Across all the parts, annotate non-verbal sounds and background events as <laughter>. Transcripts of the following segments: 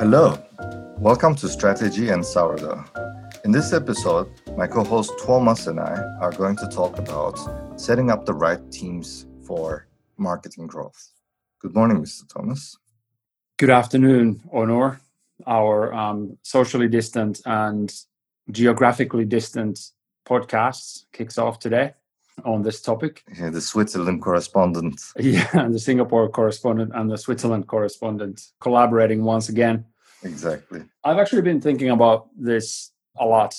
Hello, welcome to Strategy and Sourdough. In this episode, my co host Thomas and I are going to talk about setting up the right teams for marketing growth. Good morning, Mr. Thomas. Good afternoon, Onur. Our um, socially distant and geographically distant podcast kicks off today on this topic. Yeah, the Switzerland correspondent. <laughs> Yeah, and the Singapore correspondent and the Switzerland correspondent collaborating once again. Exactly. I've actually been thinking about this a lot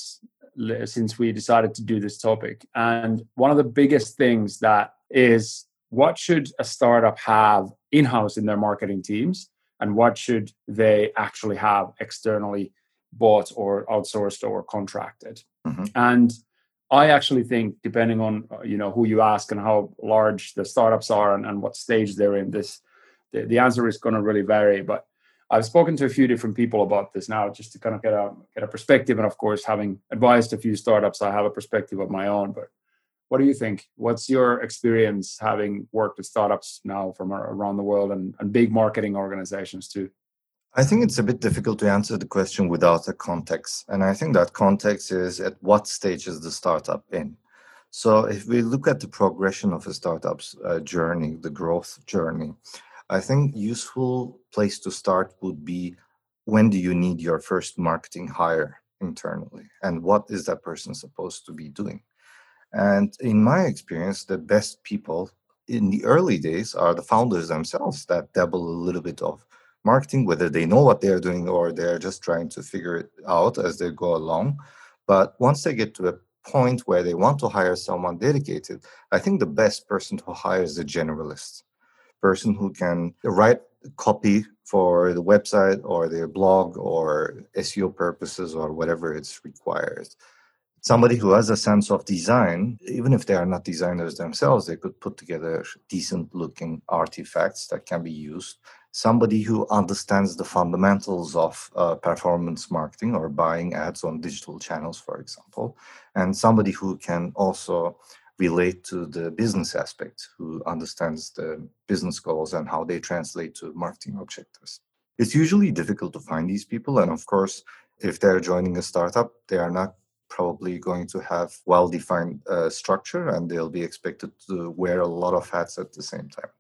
since we decided to do this topic. And one of the biggest things that is what should a startup have in house in their marketing teams and what should they actually have externally bought or outsourced or contracted? Mm-hmm. And I actually think, depending on uh, you know who you ask and how large the startups are and, and what stage they're in, this the, the answer is going to really vary. But I've spoken to a few different people about this now, just to kind of get a get a perspective. And of course, having advised a few startups, I have a perspective of my own. But what do you think? What's your experience having worked with startups now from around the world and, and big marketing organizations too? I think it's a bit difficult to answer the question without a context. And I think that context is at what stage is the startup in? So if we look at the progression of a startup's uh, journey, the growth journey, I think useful place to start would be when do you need your first marketing hire internally and what is that person supposed to be doing? And in my experience, the best people in the early days are the founders themselves that dabble a little bit of marketing, whether they know what they're doing or they're just trying to figure it out as they go along. But once they get to a point where they want to hire someone dedicated, I think the best person to hire is a generalist, person who can write copy for the website or their blog or SEO purposes or whatever it's required. Somebody who has a sense of design, even if they are not designers themselves, they could put together decent looking artifacts that can be used somebody who understands the fundamentals of uh, performance marketing or buying ads on digital channels, for example, and somebody who can also relate to the business aspect, who understands the business goals and how they translate to marketing objectives. It's usually difficult to find these people, and of course, if they're joining a startup, they are not probably going to have well-defined uh, structure and they'll be expected to wear a lot of hats at the same time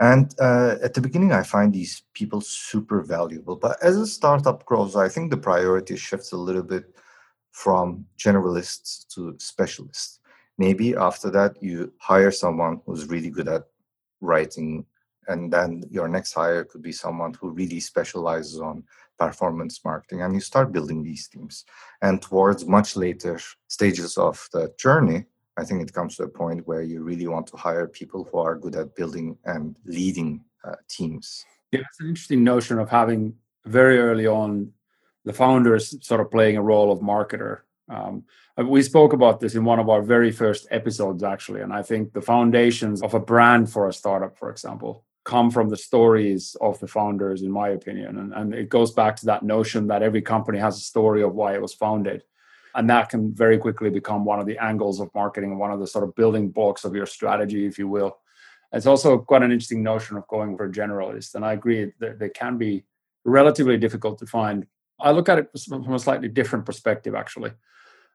and uh, at the beginning, I find these people super valuable. But as a startup grows, I think the priority shifts a little bit from generalists to specialists. Maybe after that, you hire someone who's really good at writing, and then your next hire could be someone who really specializes on performance marketing, and you start building these teams. And towards much later stages of the journey, I think it comes to a point where you really want to hire people who are good at building and leading uh, teams. Yeah, it's an interesting notion of having very early on the founders sort of playing a role of marketer. Um, uh, we spoke about this in one of our very first episodes, actually, and I think the foundations of a brand for a startup, for example, come from the stories of the founders, in my opinion, and, and it goes back to that notion that every company has a story of why it was founded and that can very quickly become one of the angles of marketing one of the sort of building blocks of your strategy if you will. It's also quite an interesting notion of going for generalist and i agree that they can be relatively difficult to find i look at it from a slightly different perspective actually.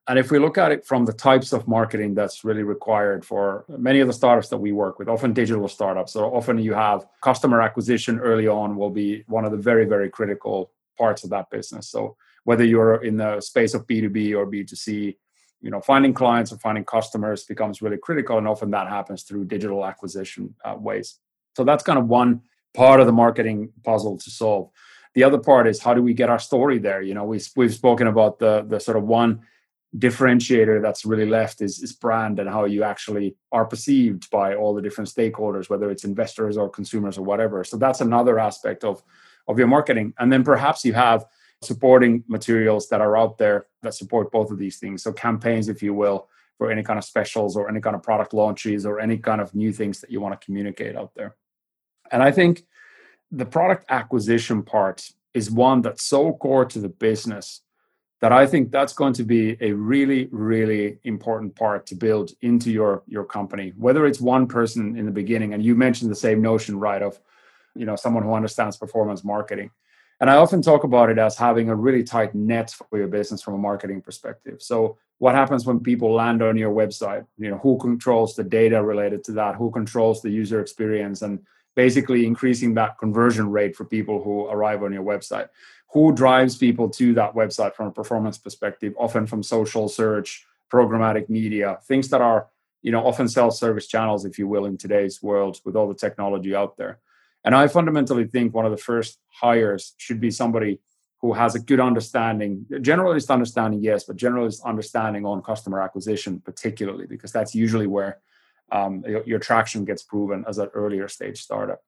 And if we look at it from the types of marketing that's really required for many of the startups that we work with, often digital startups, so often you have customer acquisition early on will be one of the very, very critical parts of that business. So whether you're in the space of b2b or b2c you know finding clients or finding customers becomes really critical and often that happens through digital acquisition uh, ways. So that's kind of one part of the marketing puzzle to solve the other part is how do we get our story there you know we, we've spoken about the the sort of one differentiator that's really left is, is brand and how you actually are perceived by all the different stakeholders whether it's investors or consumers or whatever so that's another aspect of of your marketing and then perhaps you have supporting materials that are out there that support both of these things. So campaigns, if you will, for any kind of specials or any kind of product launches or any kind of new things that you want to communicate out there. And I think the product acquisition part is one that's so core to the business that I think that's going to be a really, really important part to build into your your company. Whether it's one person in the beginning, and you mentioned the same notion, right, of you know someone who understands performance marketing And I often talk about it as having a really tight net for your business from a marketing perspective. So what happens when people land on your website? You know, who controls the data related to that? Who controls the user experience and basically increasing that conversion rate for people who arrive on your website? Who drives people to that website from a performance perspective, often from social search, programmatic media, things that are, you know, often self-service channels, if you will, in today's world with all the technology out there. And I fundamentally think one of the first hires should be somebody who has a good understanding, generalist understanding, yes, but generalist understanding on customer acquisition, particularly because that's usually where um, your, your, traction gets proven as an earlier stage startup.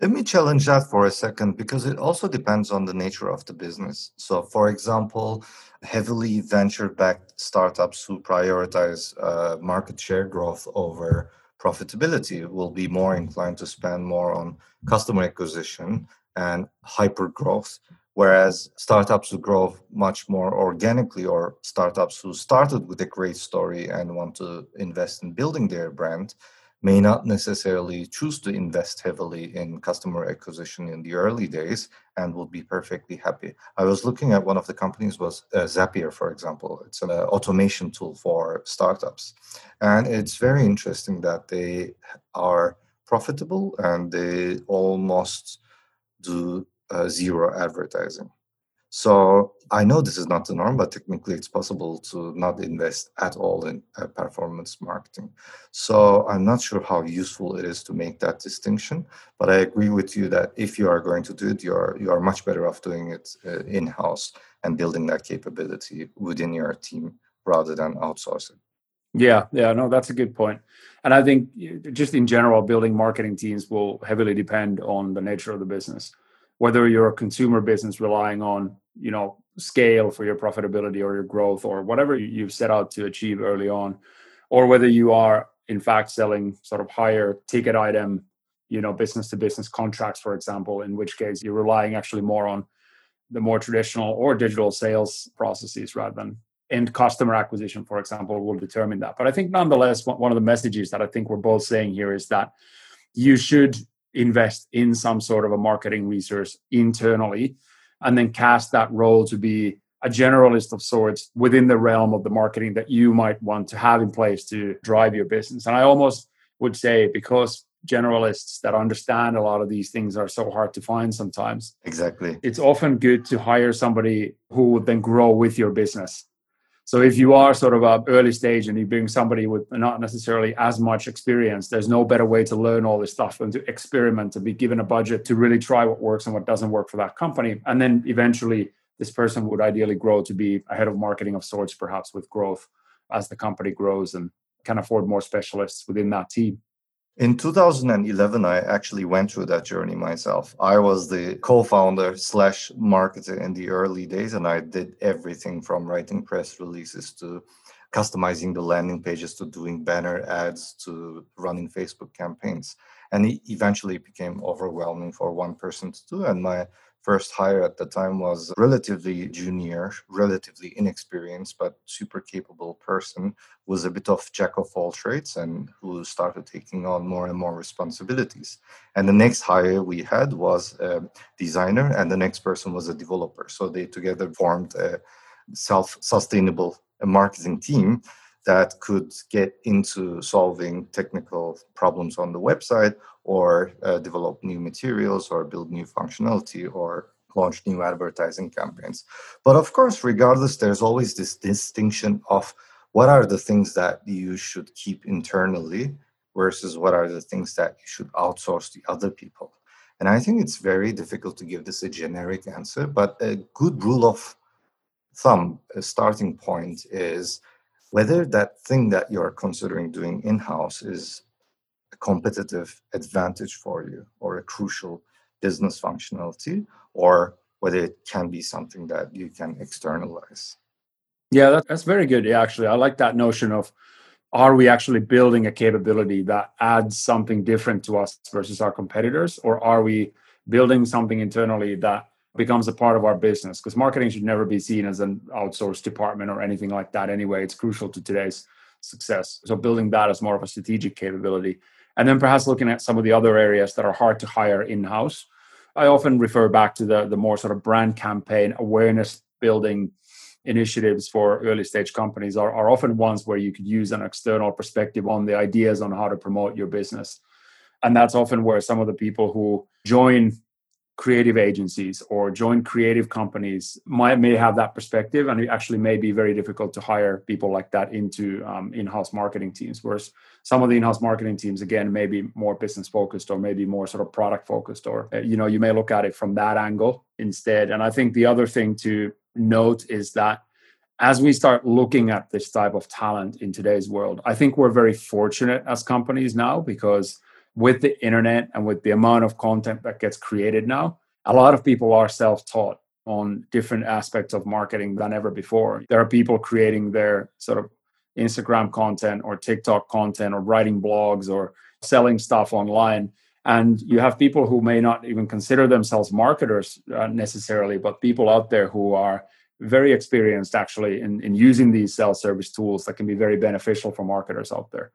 Let me challenge that for a second because it also depends on the nature of the business. So, for example, heavily venture backed startups who prioritize uh, market share growth over profitability will be more inclined to spend more on customer acquisition and hyper growth whereas startups who grow much more organically or startups who started with a great story and want to invest in building their brand may not necessarily choose to invest heavily in customer acquisition in the early days and will be perfectly happy. I was looking at one of the companies was uh, Zapier, for example. It's an uh, automation tool for startups, and it's very interesting that they are profitable and they almost do uh, zero advertising. So I know this is not the norm, but technically it's possible to not invest at all in uh, performance marketing. So I'm not sure how useful it is to make that distinction, but I agree with you that if you are going to do it, you are you are much better off doing it uh, in house and building that capability within your team rather than outsourcing. Yeah, yeah, no, that's a good point. And I think just in general, building marketing teams will heavily depend on the nature of the business whether you're a consumer business relying on you know scale for your profitability or your growth or whatever you've set out to achieve early on or whether you are in fact selling sort of higher ticket item you know business to business contracts for example in which case you're relying actually more on the more traditional or digital sales processes rather than end customer acquisition for example will determine that. But i think nonetheless one of the messages that i think we're both saying here is that you should invest in some sort of a marketing resource internally and then cast that role to be a generalist of sorts within the realm of the marketing that you might want to have in place to drive your business. And I almost would say because generalists that understand a lot of these things are so hard to find sometimes. Exactly. It's often good to hire somebody who would then grow with your business so if you are sort of a early stage and you bring somebody with not necessarily as much experience, there's no better way to learn all this stuff than to experiment, to be given a budget to really try what works and what doesn't work for that company. And then eventually this person would ideally grow to be a head of marketing of sorts, perhaps with growth as the company grows and can afford more specialists within that team. In 2011, I actually went through that journey myself. I was the co-founder slash marketer in the early days, and I did everything from writing press releases to customizing the landing pages to doing banner ads to running Facebook campaigns. And it eventually became overwhelming for one person to do. And my first hire at the time was relatively junior, relatively inexperienced, but super capable person, was a bit of jack of all trades and who started taking on more and more responsibilities. And the next hire we had was a designer, and the next person was a developer. So they together formed a self-sustainable marketing team that could get into solving technical problems on the website or uh, develop new materials or build new functionality or launch new advertising campaigns. But of course, regardless, there's always this distinction of what are the things that you should keep internally versus what are the things that you should outsource to other people. And I think it's very difficult to give this a generic answer, but a good rule of thumb, a starting point is whether that thing that you're considering doing in house is a competitive advantage for you or a crucial business functionality, or whether it can be something that you can externalize. Yeah, that's very good. Actually, I like that notion of are we actually building a capability that adds something different to us versus our competitors, or are we building something internally that becomes a part of our business because marketing should never be seen as an outsourced department or anything like that anyway. It's crucial to today's success. So building that as more of a strategic capability. And then perhaps looking at some of the other areas that are hard to hire in-house. I often refer back to the the more sort of brand campaign awareness building initiatives for early stage companies are, are often ones where you could use an external perspective on the ideas on how to promote your business. And that's often where some of the people who join creative agencies or join creative companies might may have that perspective and it actually may be very difficult to hire people like that into um, in-house marketing teams whereas some of the in-house marketing teams again may be more business focused or maybe more sort of product focused or uh, you know you may look at it from that angle instead. And i think the other thing to note is that as we start looking at this type of talent in today's world i think we're very fortunate as companies now because with the internet and with the amount of content that gets created now, a lot of people are self taught on different aspects of marketing than ever before. There are people creating their sort of Instagram content or TikTok content or writing blogs or selling stuff online. And you have people who may not even consider themselves marketers uh, necessarily, but people out there who are very experienced actually in, in using these self service tools that can be very beneficial for marketers out there.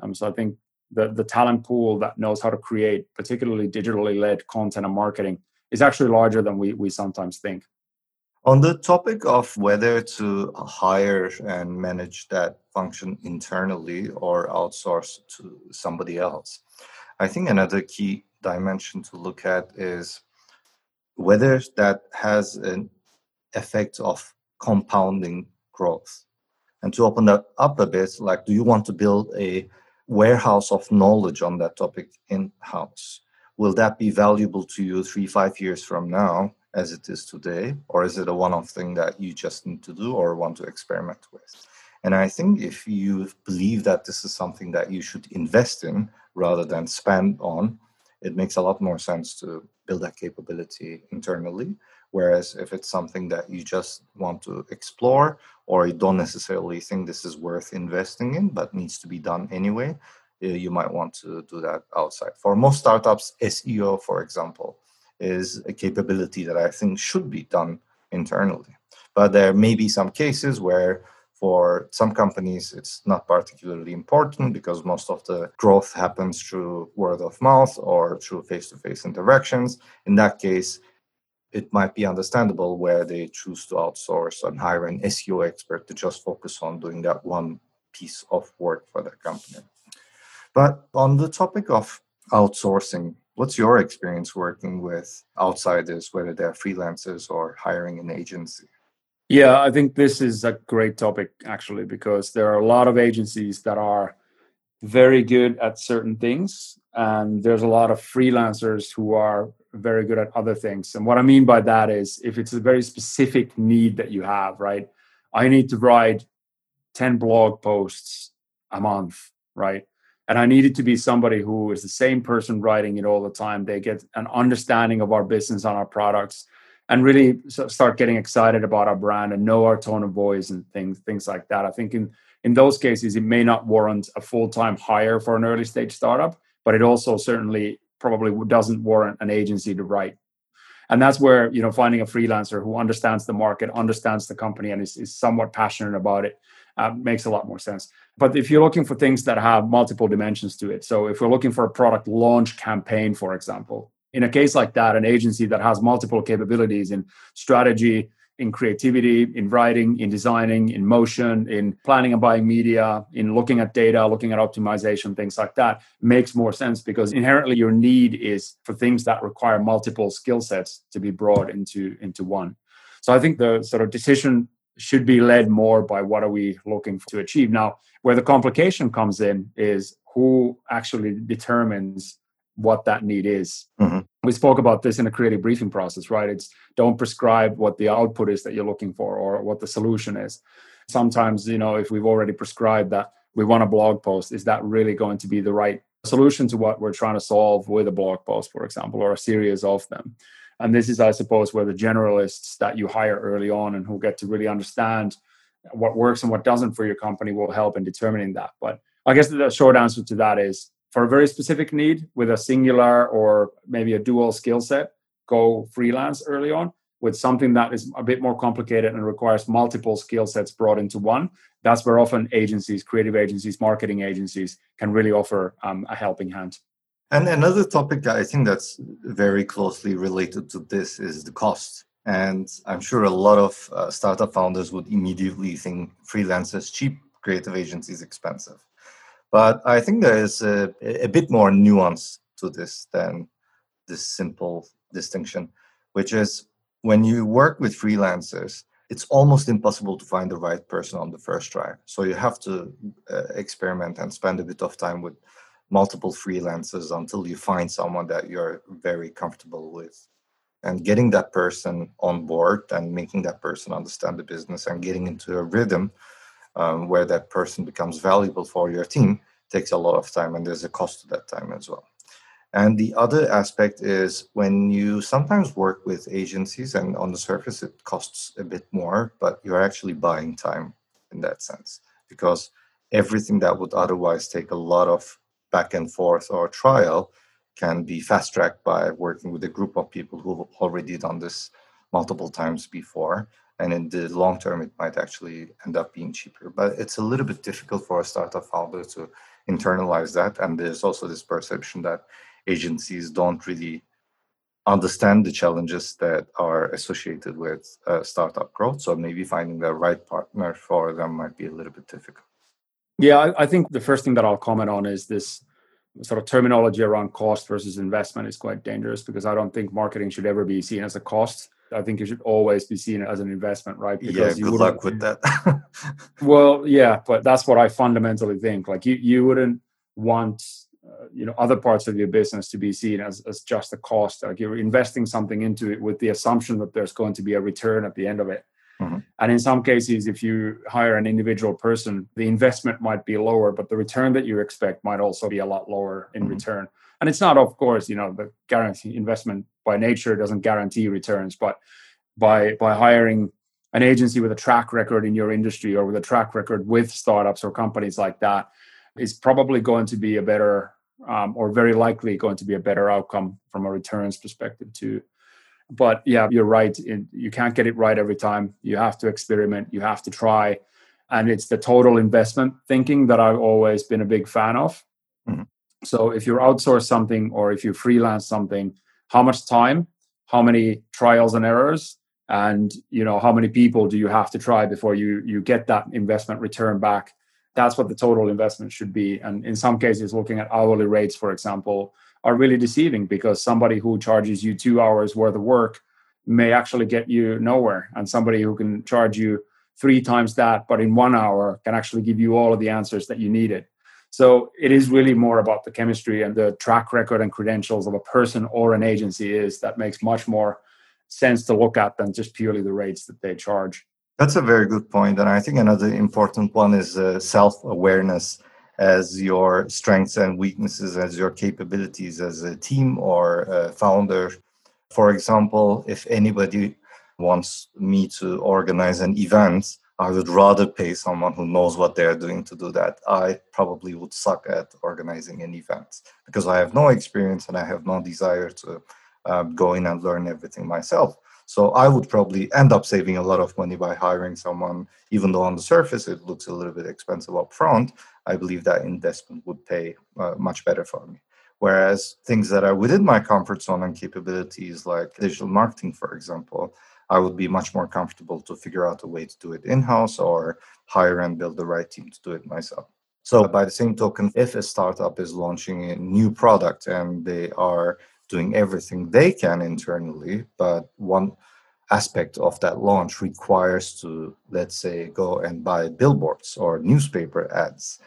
Um, so I think the, the talent pool that knows how to create particularly digitally led content and marketing is actually larger than we, we sometimes think. On the topic of whether to hire and manage that function internally or outsource to somebody else i think another key dimension to look at is whether that has an effect of compounding growth. And to open that up a bit like do you want to build a warehouse of knowledge on that topic in house. Will that be valuable to you three, five years from now as it is today? Or is it a one off thing that you just need to do or want to experiment with? And I think if you believe that this is something that you should invest in rather than spend on, it makes a lot more sense to build that capability internally. Whereas if it's something that you just want to explore or you don't necessarily think this is worth investing in but needs to be done anyway you might want to do that outside. For most startups seo for example is a capability that i think should be done internally. But there may be some cases where for some companies it's not particularly important because most of the growth happens through word of mouth or through face-to-face interactions. In that case it might be understandable where they choose to outsource and hire an SEO expert to just focus on doing that one piece of work for their company. But on the topic of outsourcing, what's your experience working with outsiders, whether they're freelancers or hiring an agency? Yeah, I think this is a great topic actually, because there are a lot of agencies that are very good at certain things, and there's a lot of freelancers who are very good at other things. And what I mean by that is if it's a very specific need that you have, right? I need to write 10 blog posts a month, right? And I need it to be somebody who is the same person writing it all the time. They get an understanding of our business and our products and really start getting excited about our brand and know our tone of voice and things things like that. I think in in those cases it may not warrant a full-time hire for an early stage startup, but it also certainly probably doesn't warrant an agency to write. And that's where you know finding a freelancer who understands the market understands the company and is, is somewhat passionate about it uh, makes a lot more sense. But if you're looking for things that have multiple dimensions to it so if we're looking for a product launch campaign for example in a case like that an agency that has multiple capabilities in strategy in creativity, in writing, in designing, in motion, in planning and buying media, in looking at data, looking at optimization, things like that makes more sense because inherently your need is for things that require multiple skill sets to be brought into into one. So I think the sort of decision should be led more by what are we looking to achieve. Now, where the complication comes in is who actually determines what that need is. Mm-hmm. We spoke about this in a creative briefing process, right? It's don't prescribe what the output is that you're looking for or what the solution is. Sometimes, you know, if we've already prescribed that we want a blog post, is that really going to be the right solution to what we're trying to solve with a blog post, for example, or a series of them? And this is, I suppose, where the generalists that you hire early on and who get to really understand what works and what doesn't for your company will help in determining that. But I guess the short answer to that is for a very specific need with a singular or maybe a dual skill set, go freelance early on. With something that is a bit more complicated and requires multiple skill sets brought into one, that's where often agencies, creative agencies, marketing agencies can really offer um, a helping hand. And another topic that I think that's very closely related to this is the cost. And I'm sure a lot of uh, startup founders would immediately think freelancers cheap, creative agencies expensive. But I think there is a, a bit more nuance to this than this simple distinction, which is when you work with freelancers, it's almost impossible to find the right person on the first try. So you have to uh, experiment and spend a bit of time with multiple freelancers until you find someone that you're very comfortable with. And getting that person on board and making that person understand the business and getting into a rhythm um, where that person becomes valuable for your team takes a lot of time and there's a cost to that time as well. And the other aspect is when you sometimes work with agencies, and on the surface it costs a bit more, but you're actually buying time in that sense because everything that would otherwise take a lot of back and forth or trial can be fast tracked by working with a group of people who've already done this multiple times before. And in the long term, it might actually end up being cheaper. But it's a little bit difficult for a startup founder to internalize that. And there's also this perception that agencies don't really understand the challenges that are associated with uh, startup growth. So maybe finding the right partner for them might be a little bit difficult. Yeah, I, I think the first thing that I'll comment on is this sort of terminology around cost versus investment is quite dangerous because I don't think marketing should ever be seen as a cost. I think it should always be seen as an investment, right? Because yeah, good luck with that. <laughs> <laughs> well, yeah, but that's what I fundamentally think. Like you, you wouldn't want uh, you know other parts of your business to be seen as, as just a cost like you're investing something into it with the assumption that there's going to be a return at the end of it mm-hmm. and in some cases if you hire an individual person the investment might be lower but the return that you expect might also be a lot lower in mm-hmm. return and it's not of course you know the guarantee investment by nature doesn't guarantee returns but by by hiring an agency with a track record in your industry or with a track record with startups or companies like that is probably going to be a better um, or very likely going to be a better outcome from a returns perspective too. But yeah you're right. You can't get it right every time. You have to experiment. You have to try. And it's the total investment thinking that i've always been a big fan of. Mm-hmm. so if you're outsource something or if you freelance something how much time how many trials and errors and you know how many people do you have to try before you you get that investment return back that's what the total investment should be. And in some cases, looking at hourly rates, for example, are really deceiving because somebody who charges you two hours worth of work may actually get you nowhere. And somebody who can charge you three times that, but in one hour, can actually give you all of the answers that you needed. So it is really more about the chemistry and the track record and credentials of a person or an agency is that makes much more sense to look at than just purely the rates that they charge. That's a very good point, and I think another important one is uh, self-awareness as your strengths and weaknesses, as your capabilities as a team or a founder. For example, if anybody wants me to organize an event, I would rather pay someone who knows what they're doing to do that. I probably would suck at organizing an event because I have no experience and I have no desire to uh, go in and learn everything myself. So I would probably end up saving a lot of money by hiring someone, even though on the surface it looks a little bit expensive up front. I believe that investment would pay uh, much better for me. Whereas things that are within my comfort zone and capabilities, like digital marketing, for example, I would be much more comfortable to figure out a way to do it in house or hire and build the right team to do it myself. So, by the same token, if a startup is launching a new product and they are doing everything they can internally, but one aspect of that launch requires to, let's say, go and buy billboards or newspaper ads.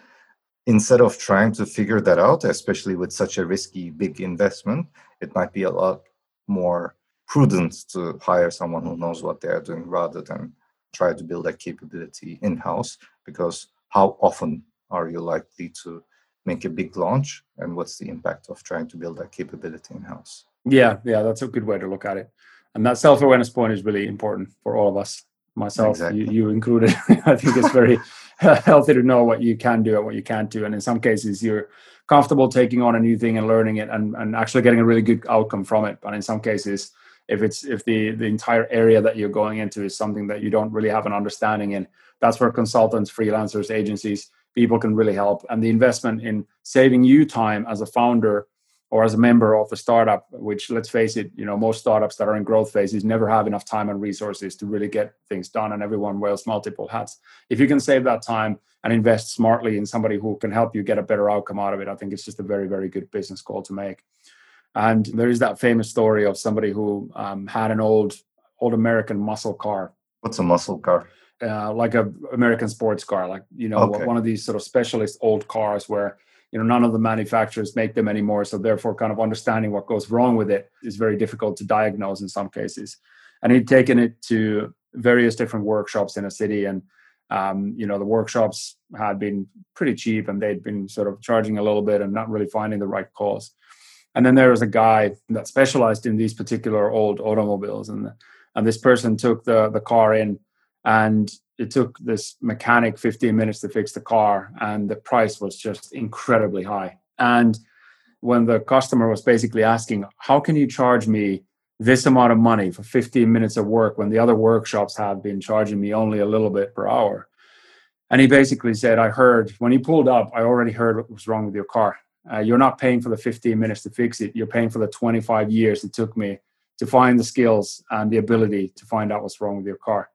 Instead of trying to figure that out, especially with such a risky big investment, it might be a lot more prudent to hire someone who knows what they're doing rather than try to build that capability in house. Because how often are you likely to make a big launch and what's the impact of trying to build that capability in house yeah yeah that's a good way to look at it and that self-awareness point is really important for all of us myself exactly. you, you, included <laughs> i think it's very <laughs> healthy to know what you can do and what you can't do and in some cases you're comfortable taking on a new thing and learning it and, and actually getting a really good outcome from it but in some cases if it's if the the entire area that you're going into is something that you don't really have an understanding in that's where consultants freelancers agencies people can really help. And the investment in saving you time as a founder or as a member of a startup, which let's face it, you know, most startups that are in growth phases never have enough time and resources to really get things done, and everyone wears multiple hats. If you can save that time and invest smartly in somebody who can help you get a better outcome out of it, I think it's just a very, very good business call to make. And there is that famous story of somebody who um, had an old, old American muscle car. What's a muscle car? Uh, like a American sports car, like you know, okay. one of these sort of specialist old cars where you know none of the manufacturers make them anymore so therefore kind of understanding what goes wrong with it is very difficult to diagnose in some cases and he'd taken it to various different workshops in a city and um, you know the workshops had been pretty cheap and they'd been sort of charging a little bit and not really finding the right cause and then there was a guy that specialized in these particular old automobiles. And and this person took the the car in and it took this mechanic 15 minutes to fix the car and the price was just incredibly high. And when the customer was basically asking how can you charge me this amount of money for 15 minutes of work when the other workshops have been charging me only a little bit per hour? And he basically said i heard when he pulled up i already heard what was wrong with your car uh, you're not paying for the 15 minutes to fix it you're paying for the 25 years it took me to find the skills and the ability to find out what's wrong with your car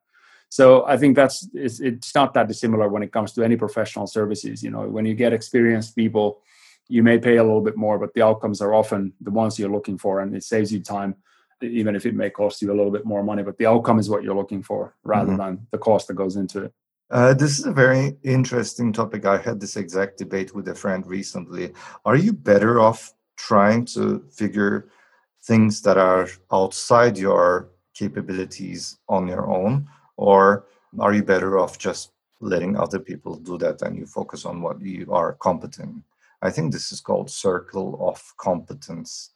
so I think that's it's, it's not that dissimilar when it comes to any professional services. You know, when you get experienced people, you may pay a little bit more, but the outcomes are often the ones you're looking for, and it saves you time, even if it may cost you a little bit more money. But the outcome is what you're looking for, rather mm-hmm. than the cost that goes into it. Uh, this is a very interesting topic. I had this exact debate with a friend recently. Are you better off trying to figure things that are outside your capabilities on your own, or are you better off just letting other people do that and you focus on what you are competent i think this is called circle of competence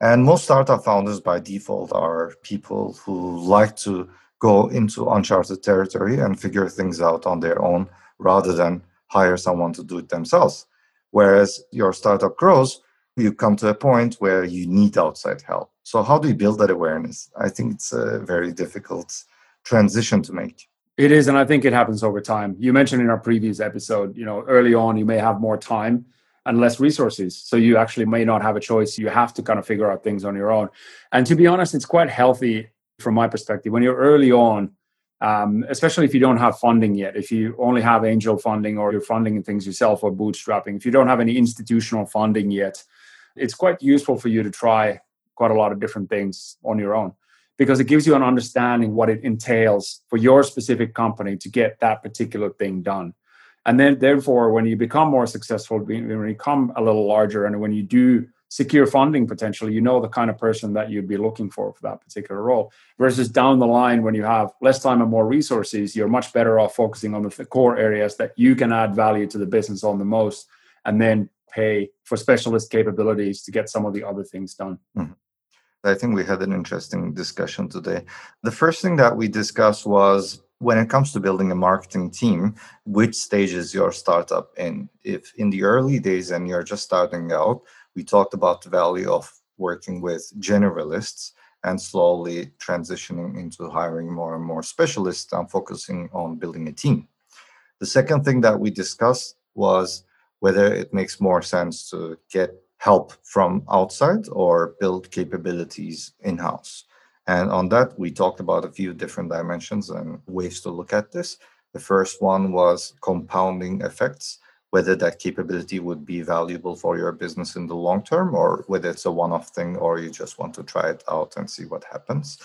and most startup founders by default are people who like to go into uncharted territory and figure things out on their own rather than hire someone to do it themselves whereas your startup grows you come to a point where you need outside help so how do you build that awareness i think it's a very difficult transition to make. It is, and I think it happens over time. You mentioned in our previous episode, you know, early on you may have more time and less resources. So you actually may not have a choice. You have to kind of figure out things on your own. And to be honest, it's quite healthy from my perspective. When you're early on, um, especially if you don't have funding yet, if you only have angel funding or you're funding things yourself or bootstrapping, if you don't have any institutional funding yet, it's quite useful for you to try quite a lot of different things on your own because it gives you an understanding what it entails for your specific company to get that particular thing done. And then, therefore, when you become more successful, when you become a little larger, and when you do secure funding potentially, you know the kind of person that you'd be looking for for that particular role. Versus down the line, when you have less time and more resources, you're much better off focusing on the core areas that you can add value to the business on the most, and then pay for specialist capabilities to get some of the other things done. Mm-hmm. I think we had an interesting discussion today. The first thing that we discussed was when it comes to building a marketing team, which stage is your startup in? If in the early days and you're just starting out, we talked about the value of working with generalists and slowly transitioning into hiring more and more specialists and focusing on building a team. The second thing that we discussed was whether it makes more sense to get help from outside or build capabilities in house. And on that, we talked about a few different dimensions and ways to look at this. The first one was compounding effects, whether that capability would be valuable for your business in the long term, or whether it's a one off thing, or you just want to try it out and see what happens.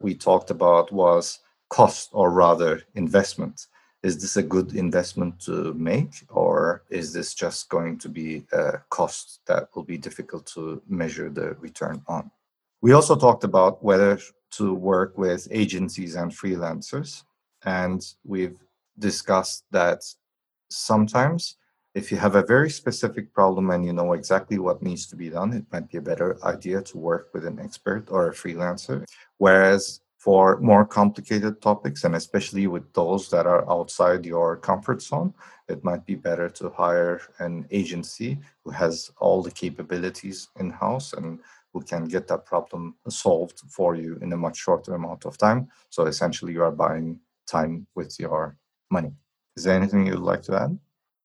We talked about was cost, or rather investment is this a good investment to make or is this just going to be a cost that will be difficult to measure the return on we also talked about whether to work with agencies and freelancers and we've discussed that sometimes if you have a very specific problem and you know exactly what needs to be done it might be a better idea to work with an expert or a freelancer. Whereas for more complicated topics and especially with those that are outside your comfort zone it might be better to hire an agency who has all the capabilities in house and who can get that problem solved for you in a much shorter amount of time. So essentially you are buying time with your money. Is there anything you'd like to add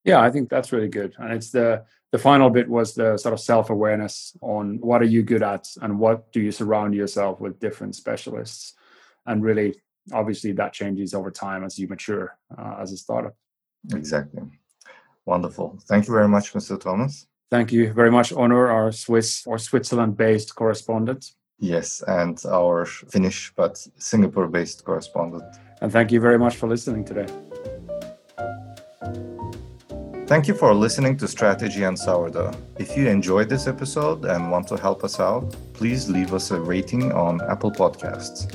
yeah i think that's really good. And it's the the final bit was the sort of self-awareness on what are you good at and what do you surround yourself with different specialists? And really obviously that changes over time as you mature uh, as a startup. Exactly. Wonderful. Thank you very much mr thomas. Thank you very much Onur our swiss or switzerland based correspondent. Yes and our finnish but singapore based correspondent. And thank you very much for listening today Thank you for listening to Strategy and Sourdough. If you enjoyed this episode and want to help us out, please leave us a rating on Apple Podcasts.